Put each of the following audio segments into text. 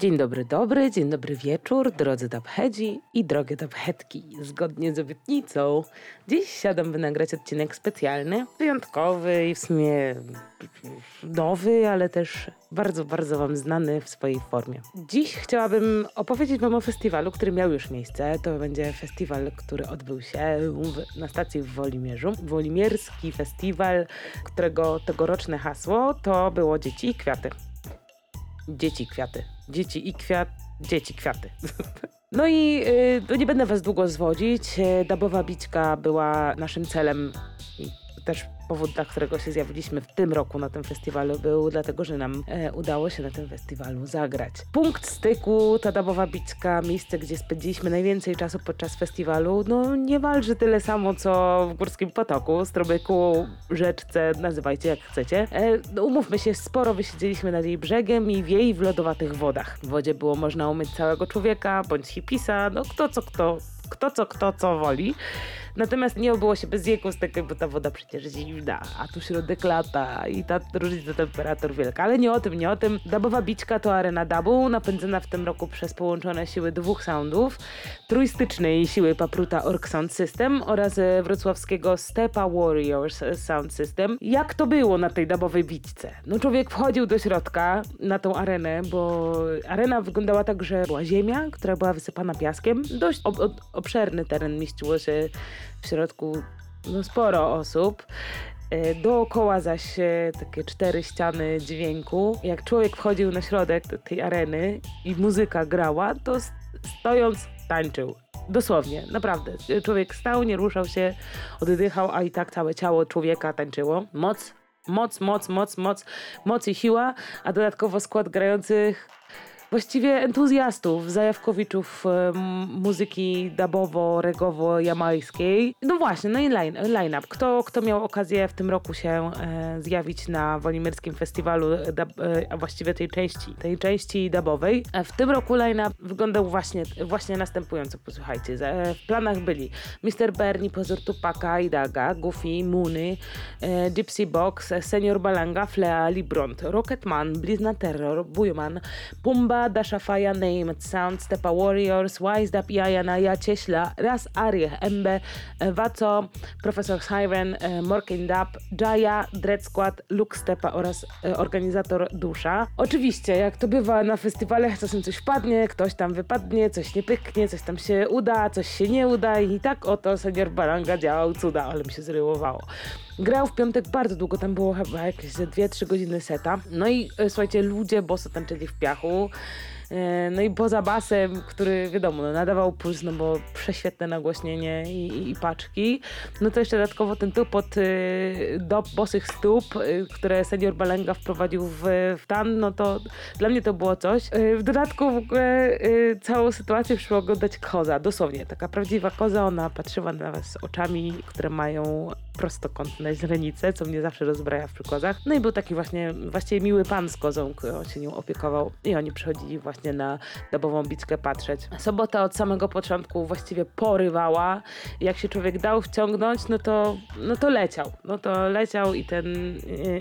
Dzień dobry, dobry, dzień dobry wieczór, drodzy dabhedzi i drogie dabhetki. Zgodnie z obietnicą, dziś siadam by nagrać odcinek specjalny, wyjątkowy i w sumie nowy, ale też bardzo, bardzo wam znany w swojej formie. Dziś chciałabym opowiedzieć wam o festiwalu, który miał już miejsce. To będzie festiwal, który odbył się w, na stacji w Wolimierzu. Wolimierski festiwal, którego tegoroczne hasło to było Dzieci i Kwiaty. Dzieci kwiaty. Dzieci i kwiat. Dzieci kwiaty. No i y, nie będę was długo zwodzić. Y, Dabowa bićka była naszym celem i też powód, dla którego się zjawiliśmy w tym roku na tym festiwalu był dlatego, że nam e, udało się na tym festiwalu zagrać. Punkt styku, ta dabowa bicka, miejsce, gdzie spędziliśmy najwięcej czasu podczas festiwalu, no nie tyle samo, co w Górskim Potoku, Stromyku, Rzeczce, nazywajcie jak chcecie. E, no, umówmy się, sporo wysiedzieliśmy nad jej brzegiem i w jej w lodowatych wodach. W wodzie było można umyć całego człowieka, bądź hipisa, no kto co kto kto co, kto co woli. Natomiast nie obyło się bez jego styku, bo ta woda przecież zimna, a tu środek lata i ta różnica temperatur wielka. Ale nie o tym, nie o tym. Dabowa bićka to arena dabu, napędzana w tym roku przez połączone siły dwóch soundów, trójstycznej siły Papruta Ork Sound System oraz e, wrocławskiego Stepa Warriors Sound System. Jak to było na tej dabowej bićce? No człowiek wchodził do środka na tą arenę, bo arena wyglądała tak, że była ziemia, która była wysypana piaskiem. Dość ob obszerny teren mieściło się w środku no, sporo osób. E, dookoła zaś e, takie cztery ściany dźwięku. Jak człowiek wchodził na środek tej areny i muzyka grała, to stojąc tańczył. Dosłownie, naprawdę. Człowiek stał, nie ruszał się, oddychał, a i tak całe ciało człowieka tańczyło. Moc, moc, moc, moc, moc, moc i siła, a dodatkowo skład grających właściwie entuzjastów, zajawkowiczów e, muzyki dabowo-regowo-jamańskiej. No właśnie, no i line, line-up. Kto, kto miał okazję w tym roku się e, zjawić na Wolimierskim Festiwalu, e, a właściwie tej części, tej części dabowej. E, w tym roku line-up wyglądał właśnie, właśnie następująco, posłuchajcie. E, w planach byli Mr. Bernie, Pozor Tupaka, Idaga, Goofy, Moony, e, Gypsy Box, Senior Balanga, Flea, Libront, Rocketman, Blizna Terror, Bujman, Pumba, Dasha Faja, Named Sound, Stepa Warriors, Wised Up, Jaja, Naja, Cieśla, Raz Arię, Embe, Waco, Profesor Siren, e, Morkin Dub, Jaya, Dread Squad, Luke Stepa oraz e, organizator Dusza. Oczywiście, jak to bywa na festiwalach, czasem coś wpadnie, ktoś tam wypadnie, coś nie pyknie, coś tam się uda, coś się nie uda i tak oto senior Baranga działał cuda, ale mi się zryłowało. Grał w piątek bardzo długo, tam było chyba jakieś 2-3 godziny seta. No i e, słuchajcie, ludzie boso tańczyli w piachu. E, no i poza basem, który wiadomo, no, nadawał puls, no bo prześwietne nagłośnienie i, i, paczki, no to jeszcze dodatkowo ten tupot y, do bosych stóp, y, które senior Balenga wprowadził w, w tan, no to dla mnie to było coś. Y, w dodatku w ogóle całą sytuację przyszło oglądać koza, dosłownie, taka prawdziwa koza, ona patrzyła na was oczami, które mają prostokątne źrenice, co mnie zawsze rozbraja w przykładach. No i był taki właśnie, właściwie miły pan z kozą, który się nią opiekował i oni przychodzili właśnie na dobową bitkę patrzeć. Sobota od samego początku właściwie porywała. Jak się człowiek dał wciągnąć, no to, no to leciał. No to leciał i ten,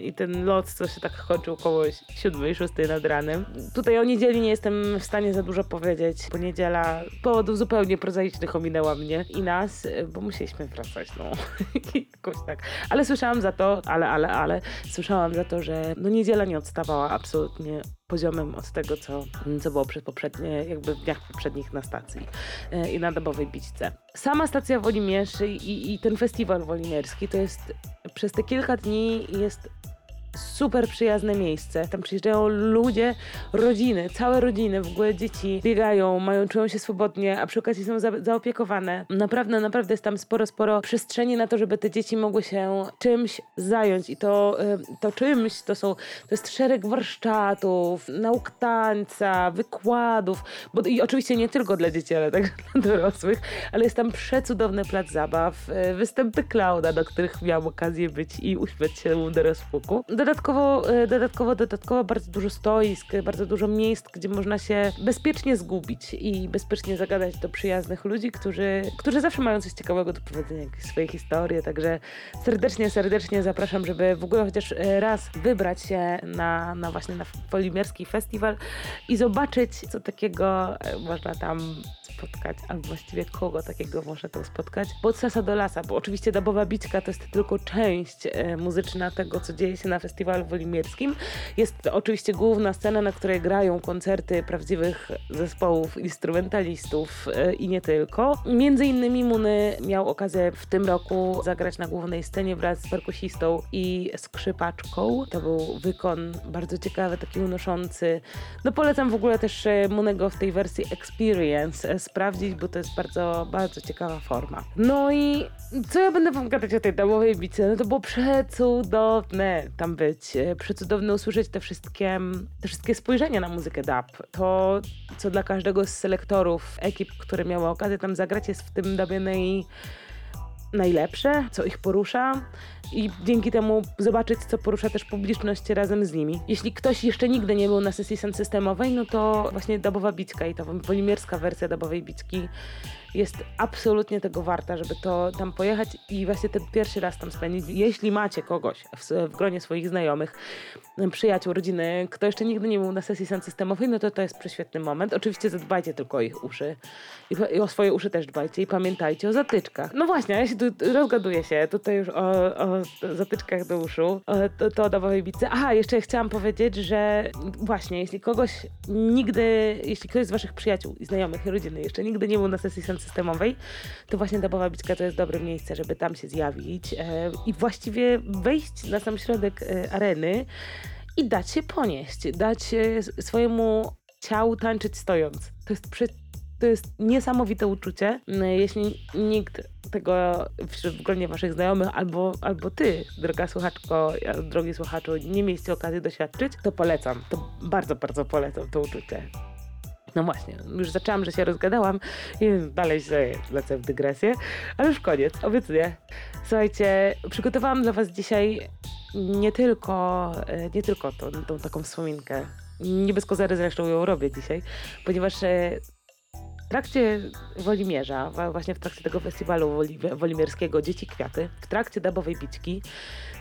i ten lot, co się tak kończył około 7-6 nad ranem. Tutaj o niedzieli nie jestem w stanie za dużo powiedzieć, bo niedziela powodów zupełnie prozaicznych ominęła mnie i nas, bo musieliśmy wracać, no. jakoś tak. Ale słyszałam za to, ale, ale, ale, słyszałam za to, że no niedziela nie odstawała absolutnie poziomem od tego, co, co było przed poprzednie, jakby w dniach poprzednich na stacji e, i na dobowej bićce. Sama stacja Wolimierz i, i ten festiwal wolimierski to jest przez te kilka dni jest super przyjazne miejsce. Tam przyjeżdżają ludzie, rodziny, całe rodziny, w ogóle dzieci biegają, mają, czują się swobodnie, a przy okazji są za, zaopiekowane. Naprawdę, naprawdę jest tam sporo, sporo przestrzeni na to, żeby te dzieci mogły się czymś zająć i to, to czymś to są, to jest szereg warsztatów, nauk tańca, wykładów, bo i oczywiście nie tylko dla dzieci, ale także dla dorosłych, ale jest tam przecudowny plac zabaw, e, występy Klauda, do których miałam okazję być i uśmiać się do rozpuku dodatkowo, e, dodatkowo, dodatkowo bardzo dużo stoisk, bardzo dużo miejsc, gdzie można się bezpiecznie zgubić i bezpiecznie zagadać do przyjaznych ludzi, którzy, którzy zawsze mają coś ciekawego do powiedzenia, jakieś swoje historie, także serdecznie, serdecznie zapraszam, żeby w ogóle chociaż e, raz wybrać się na, na właśnie na Polimierski Festiwal i zobaczyć, co takiego e, można tam spotkać, albo właściwie kogo takiego można tam spotkać. Bo od sasa do lasa, bo oczywiście Dabowa Bićka to jest tylko część muzyczna tego, co dzieje się na festiwalu wolimierskim. Jest oczywiście główna scena, na której grają koncerty prawdziwych zespołów, instrumentalistów e, i nie tylko. Między innymi Muny miał okazję w tym roku zagrać na głównej scenie wraz z perkusistą i skrzypaczką. To był wykon bardzo ciekawy, taki unoszący. No polecam w ogóle też e, Munego w tej wersji Experience e, sprawdzić, bo to jest bardzo, bardzo ciekawa forma. No i co ja będę wam gadać o tej damowej bicie? No to było przecudowne tam być. e, Przecudowne usłyszeć te wszystkie, te wszystkie spojrzenia na muzykę dub. To, co dla każdego z selektorów, ekip, które miały okazję tam zagrać, jest w tym dubie naj, najlepsze, co ich porusza i dzięki temu zobaczyć, co porusza też publiczność razem z nimi. Jeśli ktoś jeszcze nigdy nie był na sesji systemowej, no to właśnie dubowa bićka i ta polimierska wersja dubowej bićki jest absolutnie tego warta, żeby to tam pojechać i właśnie ten pierwszy raz tam spędzić. Jeśli macie kogoś w, w gronie swoich znajomych, przyjaciół, rodziny, kto jeszcze nigdy nie był na sesji systemowej, no to to jest prześwietny moment. Oczywiście zadbajcie tylko o ich uszy i, i o swoje uszy też dbajcie i pamiętajcie o zatyczkach. No właśnie, ja się tu rozgaduję się tutaj już o, o zatyczkach do uszu, o, to, to o dawowej bicy. Aha, jeszcze chciałam powiedzieć, że właśnie, jeśli kogoś nigdy, jeśli ktoś z waszych przyjaciół i znajomych i rodziny jeszcze nigdy nie był na sesji systemowej, to właśnie dabowa bicka to jest dobre miejsce, żeby tam się zjawić e, i właściwie wejść na sam środek e, areny i dać się ponieść, dać e, swojemu ciału tańczyć stojąc. To jest, przy, to jest niesamowite uczucie. No, Jeśli nikt tego w gronie waszych znajomych albo, albo ty, droga słuchaczko, drogi słuchaczu, nie mieliście okazji doświadczyć, to polecam. To bardzo, bardzo polecam to uczucie. No właśnie, już zaczęłam, że się rozgadałam i dalej się lecę w dygresję, ale już koniec, obiecuję. Słuchajcie, przygotowałam dla was dzisiaj nie tylko, e, nie tylko tą, tą taką wspominkę. Nie bez kozery zresztą ją robię dzisiaj, ponieważ e, trakcie Wolimierza, właśnie w trakcie tego festiwalu woli, wolimierskiego Dzieci Kwiaty, w trakcie dabowej bićki,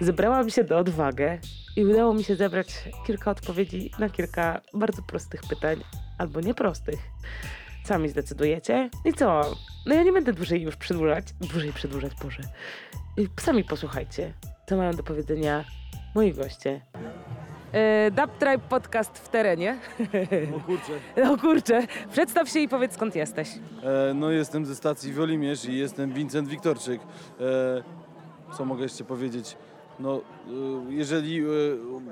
zebrałam się do odwagę i udało mi się zebrać kilka odpowiedzi na kilka bardzo prostych pytań, albo nieprostych. Sami zdecydujecie. I co? No ja nie będę dłużej już przedłużać, dłużej przedłużać, Boże. I Sami posłuchajcie, co mają do powiedzenia moi goście. E, Dub Tribe Podcast w terenie. O kurczę. No kurczę, przedstaw się i powiedz skąd jesteś. E, no jestem ze stacji Wolimierz i jestem Wincent Wiktorczyk. E, co mogę jeszcze powiedzieć? No, e, jeżeli e,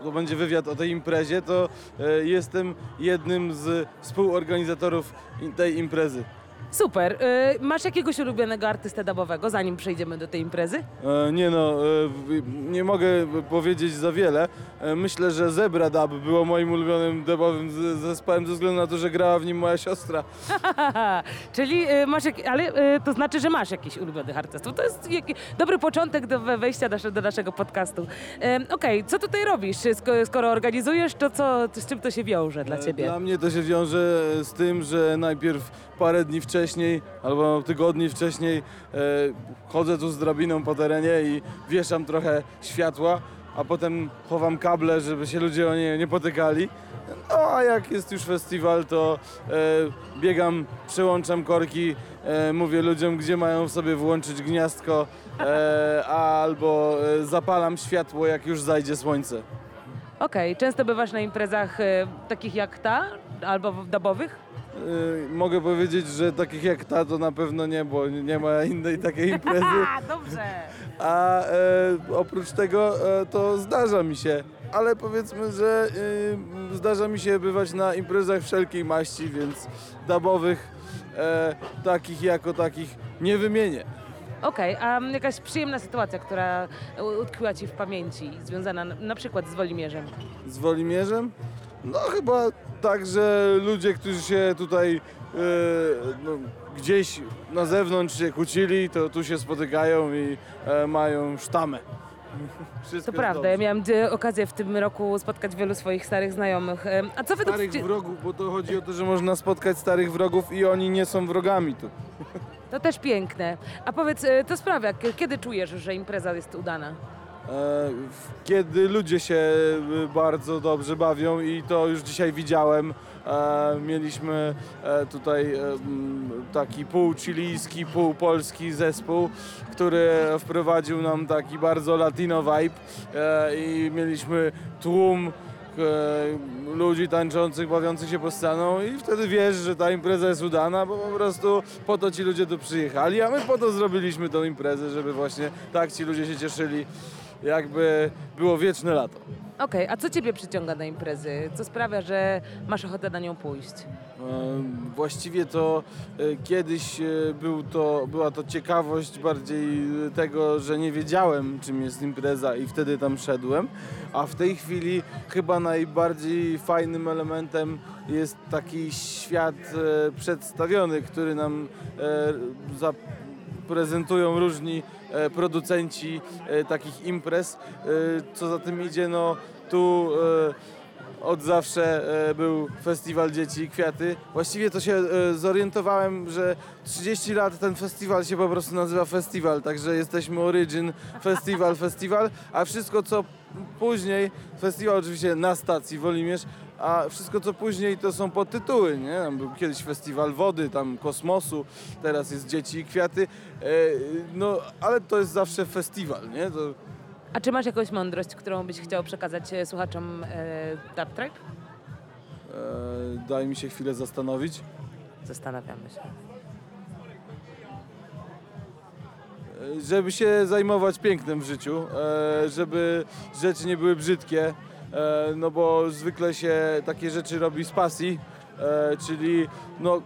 to będzie wywiad o tej imprezie, to e, jestem jednym z współorganizatorów tej imprezy. Super. E, masz jakiegoś ulubionego artystę dubowego, zanim przejdziemy do tej imprezy? E, nie no, e, w- nie mogę powiedzieć za wiele. E, myślę, że Zebra Dub było moim ulubionym dubowym z- zespołem ze względu na to, że grała w nim moja siostra. Czyli masz, jak, ale to znaczy, że masz jakiś ulubionych artystów. To jest jaki, dobry początek do we- wejścia nasze, do naszego podcastu. E, Okej, co tutaj robisz? Sko- Skoro organizujesz, to co, z czym to się wiąże dla E, ciebie? Dla mnie to się wiąże z tym, że najpierw parę dni wcześniej albo tygodni wcześniej e, chodzę tu z drabiną po terenie i wieszam trochę światła, a potem chowam kable, żeby się ludzie o nie nie potykali. No a jak jest już festiwal, to e, biegam, przełączam korki, e, mówię ludziom, gdzie mają sobie włączyć gniazdko, e, albo e, zapalam światło, jak już zajdzie słońce. Okej, często bywasz na imprezach e, takich jak ta, albo w- dubowych? Y, mogę powiedzieć, że takich jak ta to na pewno nie, bo nie ma innej takiej imprezy. A, dobrze. A e, oprócz tego e, to zdarza mi się, ale powiedzmy, że y, zdarza mi się bywać na imprezach wszelkiej maści, więc dabowych e, takich jako takich nie wymienię. Okej, a jakaś przyjemna sytuacja, która u- utkwiła ci w pamięci, związana na, na przykład z Wolimierzem? Z Wolimierzem? No chyba tak, że ludzie, którzy się tutaj e, no, gdzieś na zewnątrz się kłócili, to tu się spotykają i e, mają sztamę. Wszystko To jest prawda, ja dobrze. miałam e, okazję w tym roku spotkać wielu swoich starych znajomych. E, A co według Starych wrogów, bo to chodzi o to, że można spotkać starych wrogów i oni nie są wrogami tu. To też piękne. A powiedz, e, to sprawia, k- kiedy czujesz, że impreza jest udana? E, kiedy ludzie się e, bardzo dobrze bawią i to już dzisiaj widziałem. E, mieliśmy e, tutaj e, m, taki pół chilijski, pół polski zespół, który wprowadził nam taki bardzo latino vibe i mieliśmy tłum ludzi tańczących, bawiących się pod sceną i wtedy wiesz, że ta impreza jest udana, bo po prostu po to ci ludzie tu przyjechali, a my po to zrobiliśmy tą imprezę, żeby właśnie tak ci ludzie się cieszyli, jakby było wieczne lato. Okej, a co ciebie przyciąga na imprezy? Co sprawia, że masz ochotę na nią pójść? E, Właściwie to e, kiedyś e, był to, była to ciekawość bardziej tego, że nie wiedziałem czym jest impreza i wtedy tam szedłem, a w tej chwili chyba najbardziej fajnym elementem jest taki świat e, przedstawiony, który nam e, zaprezentują różni e, producenci e, takich imprez. E, Co za tym idzie, no tu e, od zawsze e, był festiwal Dzieci i Kwiaty. Właściwie to się e, zorientowałem, że 30 lat ten festiwal się po prostu nazywa festiwal, także jesteśmy Origin Festiwal Festiwal, a wszystko co później, festiwal oczywiście na stacji Wolimierz, a wszystko co później to są podtytuły, nie? Tam był kiedyś festiwal wody, tam kosmosu, teraz jest Dzieci i Kwiaty, e, no ale to jest zawsze festiwal, nie? To, A czy masz jakąś mądrość, którą byś chciał przekazać e, słuchaczom e, Tribe? e, daj mi się chwilę zastanowić. Zastanawiamy się. żeby się zajmować pięknem w życiu, e, żeby rzeczy nie były brzydkie, e, no bo zwykle się takie rzeczy robi z pasji, e, czyli no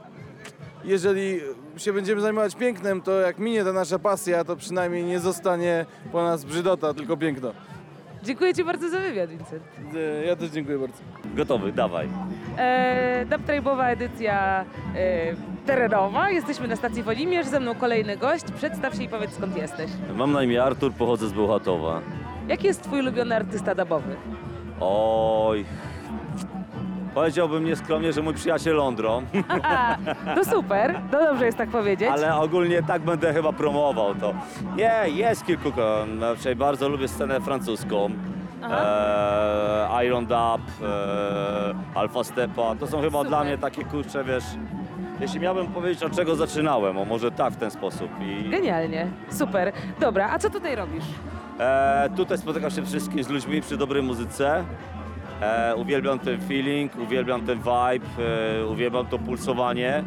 jeżeli się będziemy zajmować pięknem, to jak minie ta nasza pasja, to przynajmniej nie zostanie po nas brzydota, tylko piękno. Dziękuję Ci bardzo za wywiad, Vincent. E, Ja też dziękuję bardzo. Gotowy, dawaj. E, Dub Tribe'owa edycja e, terenowa. Jesteśmy na stacji Wolimierz, ze mną kolejny gość. Przedstaw się i powiedz skąd jesteś. Mam na imię Artur, pochodzę z Bełchatowa. Jaki jest Twój ulubiony artysta dubowy? Oj. Powiedziałbym nieskromnie, że mój przyjaciel Londro, Aha, to super, to dobrze jest tak powiedzieć. ale ogólnie tak będę chyba promował to. Nie, jest kilku, ko- raczej bardzo lubię scenę francuską. E, Iron Dub, e, Alpha Stepa, to są chyba Super. dla mnie takie kurcze, wiesz, jeśli miałbym powiedzieć od czego zaczynałem, o może tak w ten sposób. I, Genialnie, super. Dobra, a co tutaj robisz? E, tutaj spotykam się wszystkim z ludźmi przy dobrej muzyce. E, uwielbiam ten feeling, uwielbiam ten vibe, e, uwielbiam to pulsowanie.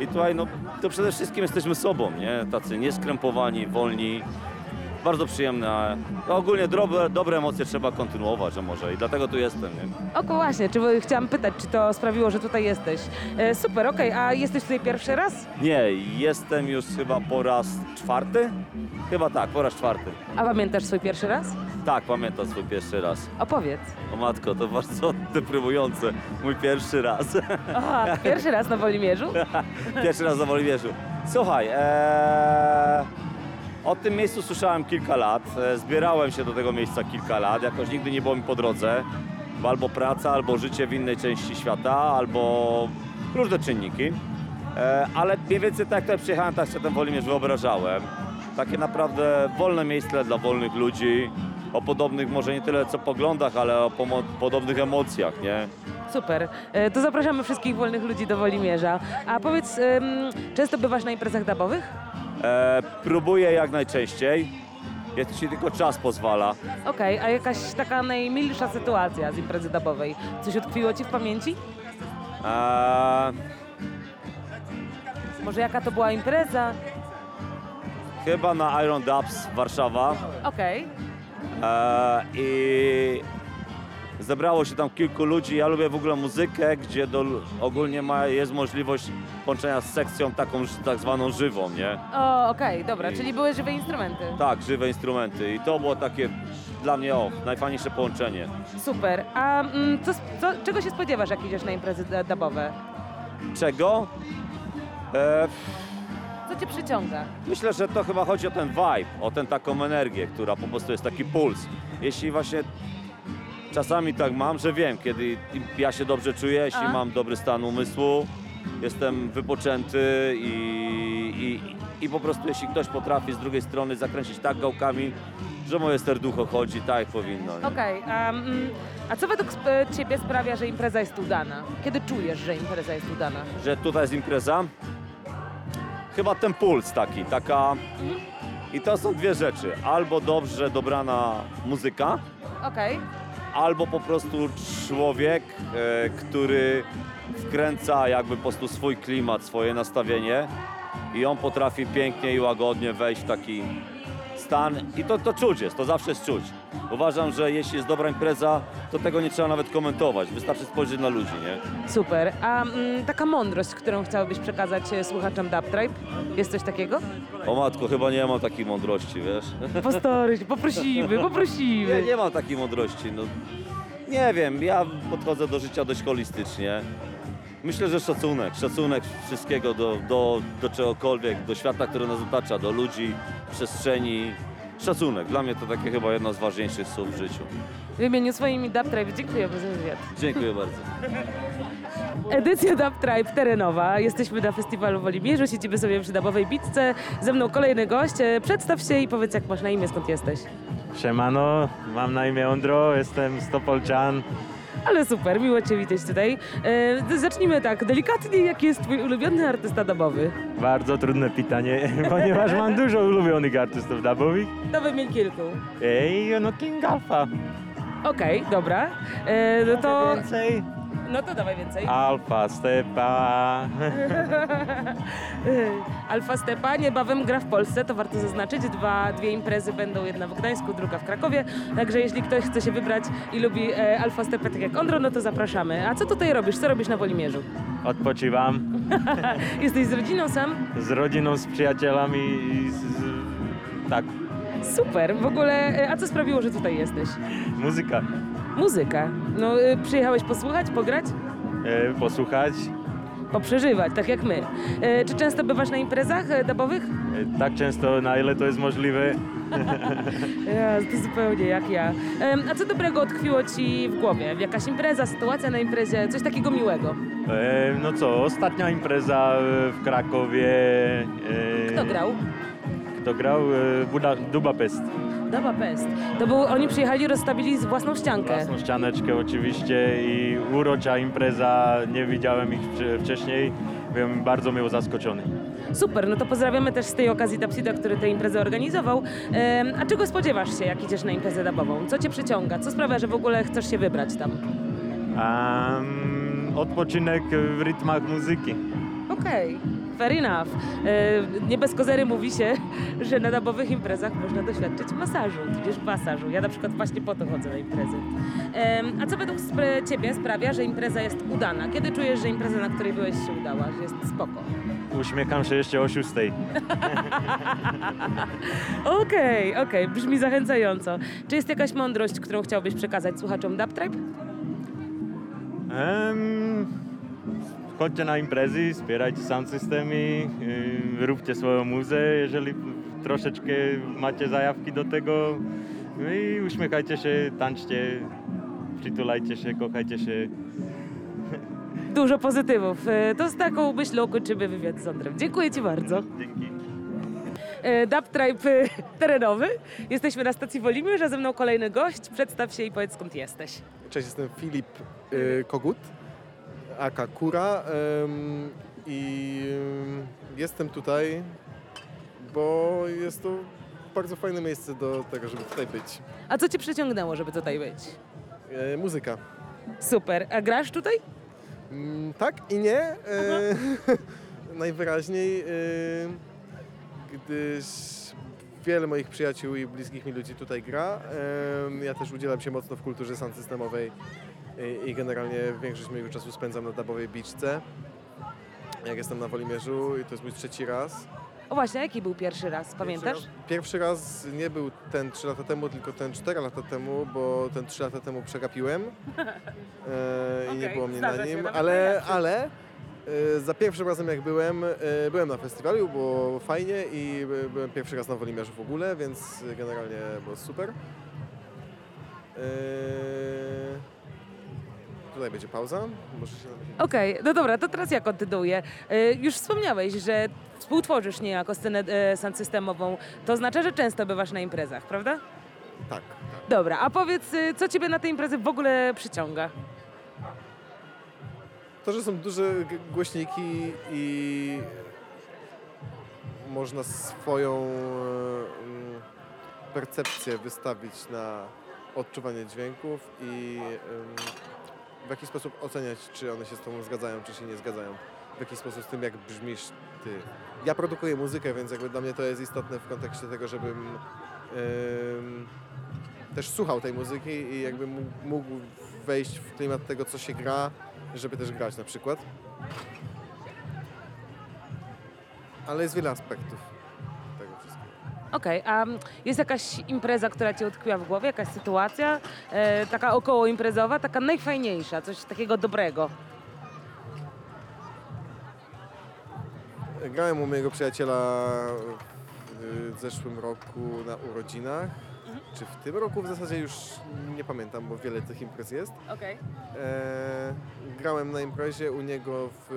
I tutaj no, to przede wszystkim jesteśmy sobą, nie? Tacy nieskrępowani, wolni. Bardzo przyjemne. Ogólnie dobre, dobre emocje trzeba kontynuować, a może i dlatego tu jestem, nie? Oko właśnie, czy chciałam pytać, czy to sprawiło, że tutaj jesteś. E, super, okej, a jesteś tutaj pierwszy raz? Nie, jestem już chyba po raz czwarty? Chyba tak, po raz czwarty. A pamiętasz swój pierwszy raz? Tak, pamiętam swój pierwszy raz. Opowiedz. O matko, to bardzo deprymujące. Mój pierwszy raz. Aha, pierwszy raz na Wolimierzu? Pierwszy raz na Woliwierzu. Słuchaj, ee, o tym miejscu słyszałem kilka lat. E, zbierałem się do tego miejsca kilka lat. Jakoś nigdy nie było mi po drodze. Bo albo praca, albo życie w innej części świata, albo różne czynniki. E, ale mniej więcej tak jak przyjechałem, tak sobie ten Wolimierz wyobrażałem. Takie naprawdę wolne miejsce dla wolnych ludzi. O podobnych, może nie tyle co poglądach, ale o podobnych emocjach, nie? Super. E, To zapraszamy wszystkich wolnych ludzi do Wolimierza. A powiedz, często bywasz na imprezach dubowych? E, próbuję jak najczęściej, jeśli tylko czas pozwala. Okej, a jakaś taka najmilsza sytuacja z imprezy dubowej? Coś utkwiło ci w pamięci? E, Może jaka to była impreza? chyba na Iron Dubs Warszawa Okej. e, i zebrało się tam kilku ludzi. Ja lubię w ogóle muzykę, gdzie do, ogólnie ma, jest możliwość połączenia z sekcją taką ż- tak zwaną żywą, nie? O, okej, dobra, I- czyli były żywe instrumenty. Tak, żywe instrumenty i to było takie dla mnie o, najfajniejsze połączenie. Super. A mm, co, co, czego się spodziewasz, jak idziesz na imprezy d- dubowe? Czego? E, Co cię przyciąga? Myślę, że to chyba chodzi o ten vibe, o tę taką energię, która po prostu jest taki puls. Jeśli właśnie czasami tak mam, że wiem, kiedy ja się dobrze czuję, jeśli A. mam dobry stan umysłu, jestem wypoczęty i, i, i po prostu jeśli ktoś potrafi z drugiej strony zakręcić tak gałkami, że moje serducho chodzi tak jak powinno. nie? Okej, a, mm, a co według ciebie sprawia, że impreza jest udana? Kiedy czujesz, że impreza jest udana? Że tutaj jest impreza? Chyba ten puls taki, taka... I to są dwie rzeczy. Albo dobrze dobrana muzyka, Okej, albo po prostu człowiek, e, który wkręca jakby po prostu swój klimat, swoje nastawienie i on potrafi pięknie i łagodnie wejść w taki stan i to, to czuć jest, to zawsze jest czuć. Uważam, że jeśli jest dobra impreza, to tego nie trzeba nawet komentować, wystarczy spojrzeć na ludzi, nie? super. A mm, taka mądrość, którą chciałbyś przekazać e, słuchaczom Dub Tribe? Jest coś takiego? O matko, chyba nie mam takiej mądrości, wiesz? Postoryć, poprosimy, Nie, poprosimy. nie mam takiej mądrości, no. Nie wiem, ja podchodzę do życia dość holistycznie. Myślę, że szacunek, szacunek wszystkiego do, do, do czegokolwiek, do świata, który nas otacza, do ludzi, przestrzeni. Szacunek, dla mnie to takie chyba jedno z ważniejszych słów w życiu. W imieniu swoim i Dub Tribe dziękujemy za wywiad. Dziękuję bardzo. Edycja Dub Tribe terenowa. Jesteśmy na festiwalu w Olimierzu, siedzimy sobie przy Dubowej Bitce. Ze mną kolejny gość. E, Przedstaw się i powiedz, jak masz na imię, skąd jesteś. Siemano, mam na imię Ondro, jestem Stopolczan. Ale super, miło Cię widzieć tutaj. E, zacznijmy tak, delikatnie, jaki jest Twój ulubiony artysta dubowy? Bardzo trudne pytanie, ponieważ mam dużo ulubionych artystów dubowych. To wymień kilku. Ej, no King Alpha. Okej, dobra. E, no to... Więcej? No to dawaj więcej. Alfa, Stepa. Alfa Stepa niebawem gra w Polsce, to warto zaznaczyć. Dwa, dwie imprezy będą, jedna w Gdańsku, druga w Krakowie. Także jeśli ktoś chce się wybrać i lubi e, Alfa Stepę tak jak Ondro, no to zapraszamy. A co tutaj robisz? Co robisz na Wolimierzu? Odpoczywam Jesteś z rodziną sam? z rodziną, z przyjacielami i z, z, tak, Super. W ogóle, e, a co sprawiło, że tutaj jesteś? muzyka. Muzyka. No, e, przyjechałeś posłuchać, pograć? E, posłuchać. Poprzeżywać, tak jak my. E, czy często bywasz na imprezach e, dubowych? E, tak często, na ile to jest możliwe. Ja, to zupełnie jak ja. Em, a co dobrego utkwiło ci w głowie? Jakaś impreza, sytuacja na imprezie, coś takiego miłego? E, no co, ostatnia impreza e, w Krakowie. E, Kto grał? Kto grał? E, Buda, Budapest. Daba Pest. To był, oni przyjechali, rozstawili własną ściankę. Własną ścianeczkę oczywiście i urocza impreza, nie widziałem ich wcze- wcześniej, byłem bardzo miło zaskoczony. Super, no to pozdrawiamy też z tej okazji Dapsida, który tę imprezę organizował. A czego spodziewasz się, jak idziesz na imprezę dabową? Co cię przyciąga? Co sprawia, że w ogóle chcesz się wybrać tam? Um, odpoczynek w rytmach muzyki. Okej, fair enough. E, nie bez kozery mówi się, że na dabowych imprezach można doświadczyć masażu, tudzież masażu. Ja na przykład właśnie po to chodzę na imprezy. A co według Ciebie sprawia, że impreza jest udana? Kiedy czujesz, że impreza, na której byłeś się udała, że jest spoko? Uśmiecham się jeszcze o szóstej. Okej, okej, brzmi zachęcająco. Czy jest jakaś mądrość, którą chciałbyś przekazać słuchaczom Dub Tribe? Um, chodźcie na imprezy, wspierajcie sound systemy, y, róbcie swoją muzę, jeżeli troszeczkę macie zajawki do tego. No I uśmiechajcie się, tańczcie, przytulajcie się, kochajcie się. Dużo pozytywów. E, To z taką myślą kończymy wywiad z Ondrem. Dziękuję Ci bardzo. Dzięki. E, Dub Tribe terenowy. Jesteśmy na stacji Wolimierz, a ze mną kolejny gość. Przedstaw się i powiedz skąd jesteś. Cześć, jestem Filip y, Kogut, aka Kura ym, i jestem tutaj, bo jest to bardzo fajne miejsce do tego, żeby tutaj być. A co Cię przyciągnęło, żeby tutaj być? Y, muzyka. Super. A grasz tutaj? Mm, tak i nie. Y, najwyraźniej, y, gdyż wiele moich przyjaciół i bliskich mi ludzi tutaj gra. Ym, ja też udzielam się mocno w kulturze sound systemowej i, i generalnie większość mojego czasu spędzam na dabowej biczce. Jak jestem na Wolimierzu i to jest mój trzeci raz. O właśnie, jaki był pierwszy raz? Pamiętasz? Pierwszy raz, pierwszy raz nie był ten 3 lata temu, tylko ten 4 lata temu, bo ten 3 lata temu przegapiłem e, i nie było mnie na się, nim, nawet ale, najlepszy. ale E, Za pierwszym razem jak byłem, e, byłem na festiwalu, było fajnie i by- byłem pierwszy raz na Wolimierzu w ogóle, więc generalnie było super. E, Tutaj będzie pauza. Muszę się Okej, no dobra, to teraz ja kontynuuję. E, Już wspomniałeś, że współtworzysz niejako scenę e, sound systemową. To oznacza, że często bywasz na imprezach, prawda? Tak. Dobra, a powiedz, y, co ciebie na te imprezy w ogóle przyciąga? To, że są duże g- głośniki i można swoją em, percepcję wystawić na odczuwanie dźwięków i em, w jaki sposób oceniać, czy one się z tobą zgadzają, czy się nie zgadzają. W jaki sposób z tym, jak brzmisz ty. Ja produkuję muzykę, więc jakby dla mnie to jest istotne w kontekście tego, żebym em, też słuchał tej muzyki i jakby mógł- wejść w klimat tego, co się gra, żeby też grać na przykład. Ale jest wiele aspektów. Okej, a mm, jest jakaś impreza, która ci utkwiła w głowie, jakaś sytuacja, e, taka około imprezowa, taka najfajniejsza, coś takiego dobrego? Grałem u mojego przyjaciela w zeszłym roku na urodzinach. Czy w tym roku w zasadzie już nie pamiętam, bo wiele tych imprez jest. Okej. E, grałem na imprezie u niego w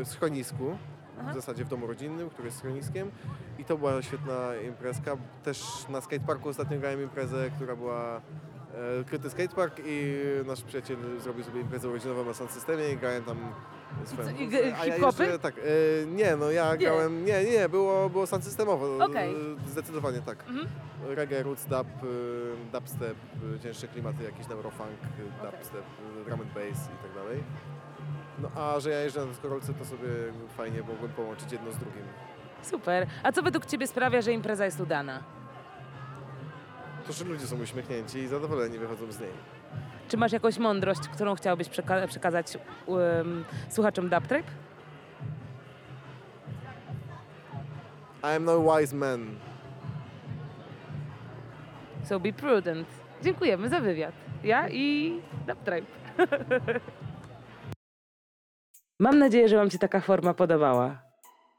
e, schronisku, Aha. w zasadzie w domu rodzinnym, który jest schroniskiem. I to była świetna imprezka. Też na skateparku ostatnio grałem imprezę, która była e, kryty skatepark i nasz przyjaciel zrobił sobie imprezę urodzinową na sound systemie i grałem tam swoją co, i A ja hip-hopy? jeszcze, tak, e, nie, no ja grałem, nie, nie, było, było sound systemowo, Okej. e, zdecydowanie tak. Mhm. Reggae, roots, dub, y, dubstep, y, cięższe klimaty, jakiś tam eurofunk, Okej. dubstep, y, drum and bass i tak dalej. No a że ja jeżdżę na deskorolce, to sobie fajnie mogłem połączyć jedno z drugim. Super. A co według ciebie sprawia, że impreza jest udana? To, że ludzie są uśmiechnięci i zadowoleni wychodzą z niej. Czy masz jakąś mądrość, którą chciałbyś przeka- przekazać um, słuchaczom Dub Trip? I am no wise man. So be prudent. Dziękujemy za wywiad. Ja i Dub Tribe. Mam nadzieję, że Wam się taka forma podobała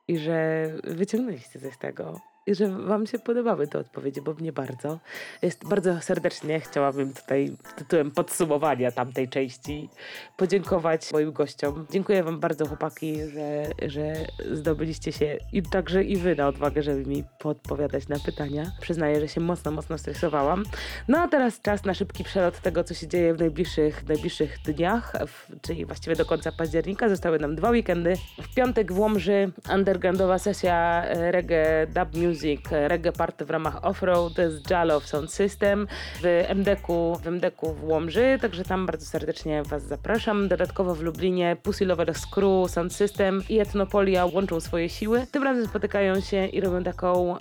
i że wyciągnęliście coś z tego. Że Wam się podobały te odpowiedzi, bo mnie bardzo. Jest bardzo serdecznie chciałabym tutaj tytułem podsumowania tamtej części podziękować moim gościom. Dziękuję Wam bardzo, chłopaki, że, że zdobyliście się i także i Wy na odwagę, żeby mi podpowiadać na pytania. Przyznaję, że się mocno, mocno stresowałam. No a teraz czas na szybki przelot tego, co się dzieje w najbliższych, najbliższych dniach, w, czyli właściwie do końca października. Zostały nam dwa weekendy. W piątek w Łomży undergroundowa sesja e, reggae dub music, e, reggae party w ramach offroad z Jalo w Sound System w MDK-u, w MDK-u w Łomży, także tam bardzo serdecznie Was zapraszam. Dodatkowo w Lublinie Pussy Lovers Crew, Sound System i Etnopolia łączą swoje siły. Tym razem spotykają się i robią taką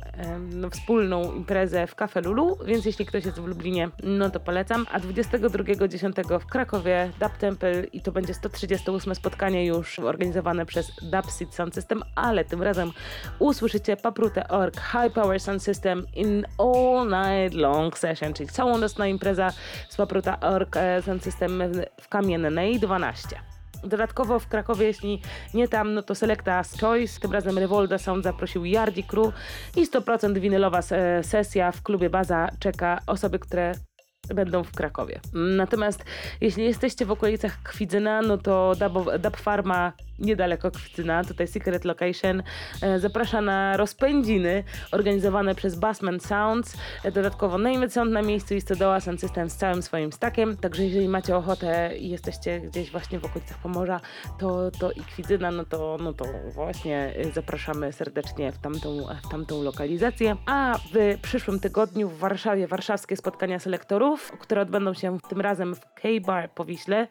no, wspólną imprezę w Cafe Lulu, więc jeśli ktoś jest w Lublinie, no to polecam. A 22.10 w Krakowie Dub Temple i to będzie 138 spotkanie już organizowane przez Dub Seed Sound System, ale tym razem usłyszycie Paprutę Org High Power Sound System in all night long session, czyli całą nocna impreza z Papruta Org e, Sound System w Kamiennej 12. Dodatkowo w Krakowie, jeśli nie tam, no to Selecta's Choice. Tym razem Revolda Sound zaprosił Yardi Crew i 100% winylowa e, sesja w klubie Baza czeka osoby, które będą w Krakowie. Natomiast jeśli jesteście w okolicach Kwidzyna, no to Dub, Dub Pharma niedaleko Kwidzyna, tutaj Secret Location, e, zaprasza na rozpędziny organizowane przez Bassman Sounds. E, Dodatkowo Name Sound na miejscu i Stodoła Sound System z całym swoim stackiem. Także jeżeli macie ochotę i jesteście gdzieś właśnie w okolicach Pomorza, to, to i Kwidzyna, no to, no to właśnie e, zapraszamy serdecznie w tamtą, w tamtą lokalizację. A w przyszłym tygodniu w Warszawie warszawskie spotkania selektorów, które odbędą się tym razem w K-Bar po Wiśle.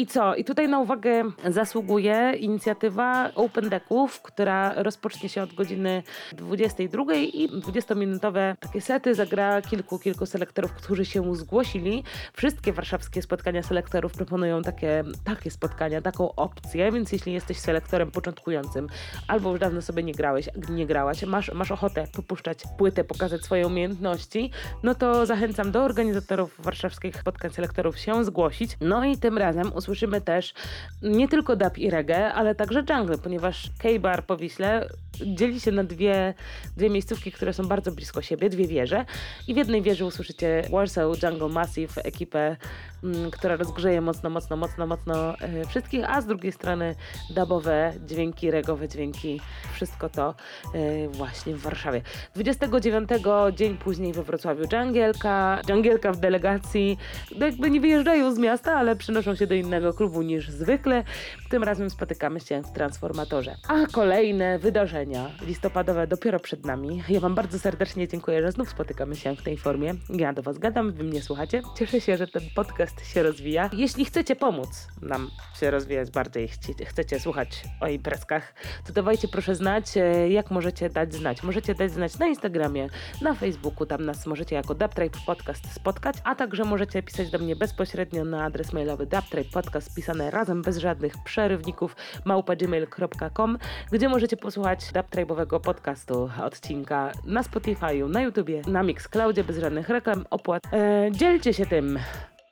I co? I tutaj na uwagę zasługuje inicjatywa Open Decków, która rozpocznie się od godziny 22 i 20-minutowe takie sety zagra kilku, kilku selektorów, którzy się zgłosili. Wszystkie warszawskie spotkania selektorów proponują takie, takie spotkania, taką opcję, więc jeśli jesteś selektorem początkującym albo już dawno sobie nie grałeś, nie grałaś, masz, masz ochotę popuszczać płytę, pokazać swoje umiejętności, no to zachęcam do organizatorów warszawskich spotkań selektorów się zgłosić. No i tym razem usłyszycie usłyszymy też nie tylko dub i reggae, ale także jungle, ponieważ K-Bar po Wiśle dzieli się na dwie, dwie miejscówki, które są bardzo blisko siebie, dwie wieże i w jednej wieży usłyszycie Warsaw Jungle Massive, ekipę, mm, która rozgrzeje mocno, mocno, mocno, mocno e, wszystkich, a z drugiej strony dubowe dźwięki, regowe dźwięki, wszystko to e, właśnie w Warszawie. 29 dzień później we Wrocławiu Dżangielka, Dżangielka w delegacji, no jakby nie wyjeżdżają z miasta, ale przynoszą się do innego klubu niż zwykle. Tym razem spotykamy się w Transformatorze. A kolejne wydarzenia listopadowe dopiero przed nami. Ja Wam bardzo serdecznie dziękuję, że znów spotykamy się w tej formie. Ja do Was gadam, Wy mnie słuchacie. Cieszę się, że ten podcast się rozwija. Jeśli chcecie pomóc nam się rozwijać bardziej, chcecie słuchać o imprezkach, to dawajcie proszę znać, e, jak możecie dać znać. Możecie dać znać na Instagramie, na Facebooku, tam nas możecie jako Dubtrape Podcast spotkać, a także możecie pisać do mnie bezpośrednio na adres mailowy Dubtrape Podcast, pisane razem, bez żadnych przerywników, małpa.gmail.com, gdzie możecie posłuchać Dubtrape'owego podcastu, odcinka na Spotify'u, na YouTubie, na Mixcloudzie, bez żadnych reklam, opłat. E, dzielcie się tym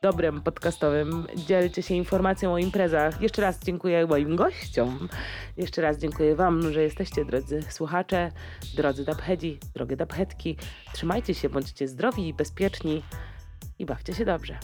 dobrem podcastowym. Dzielcie się informacją o imprezach. Jeszcze raz dziękuję moim gościom. Jeszcze raz dziękuję Wam, że jesteście, drodzy słuchacze, drodzy dubheadzi, drogie dubheadki. Trzymajcie się, bądźcie zdrowi i bezpieczni i bawcie się dobrze.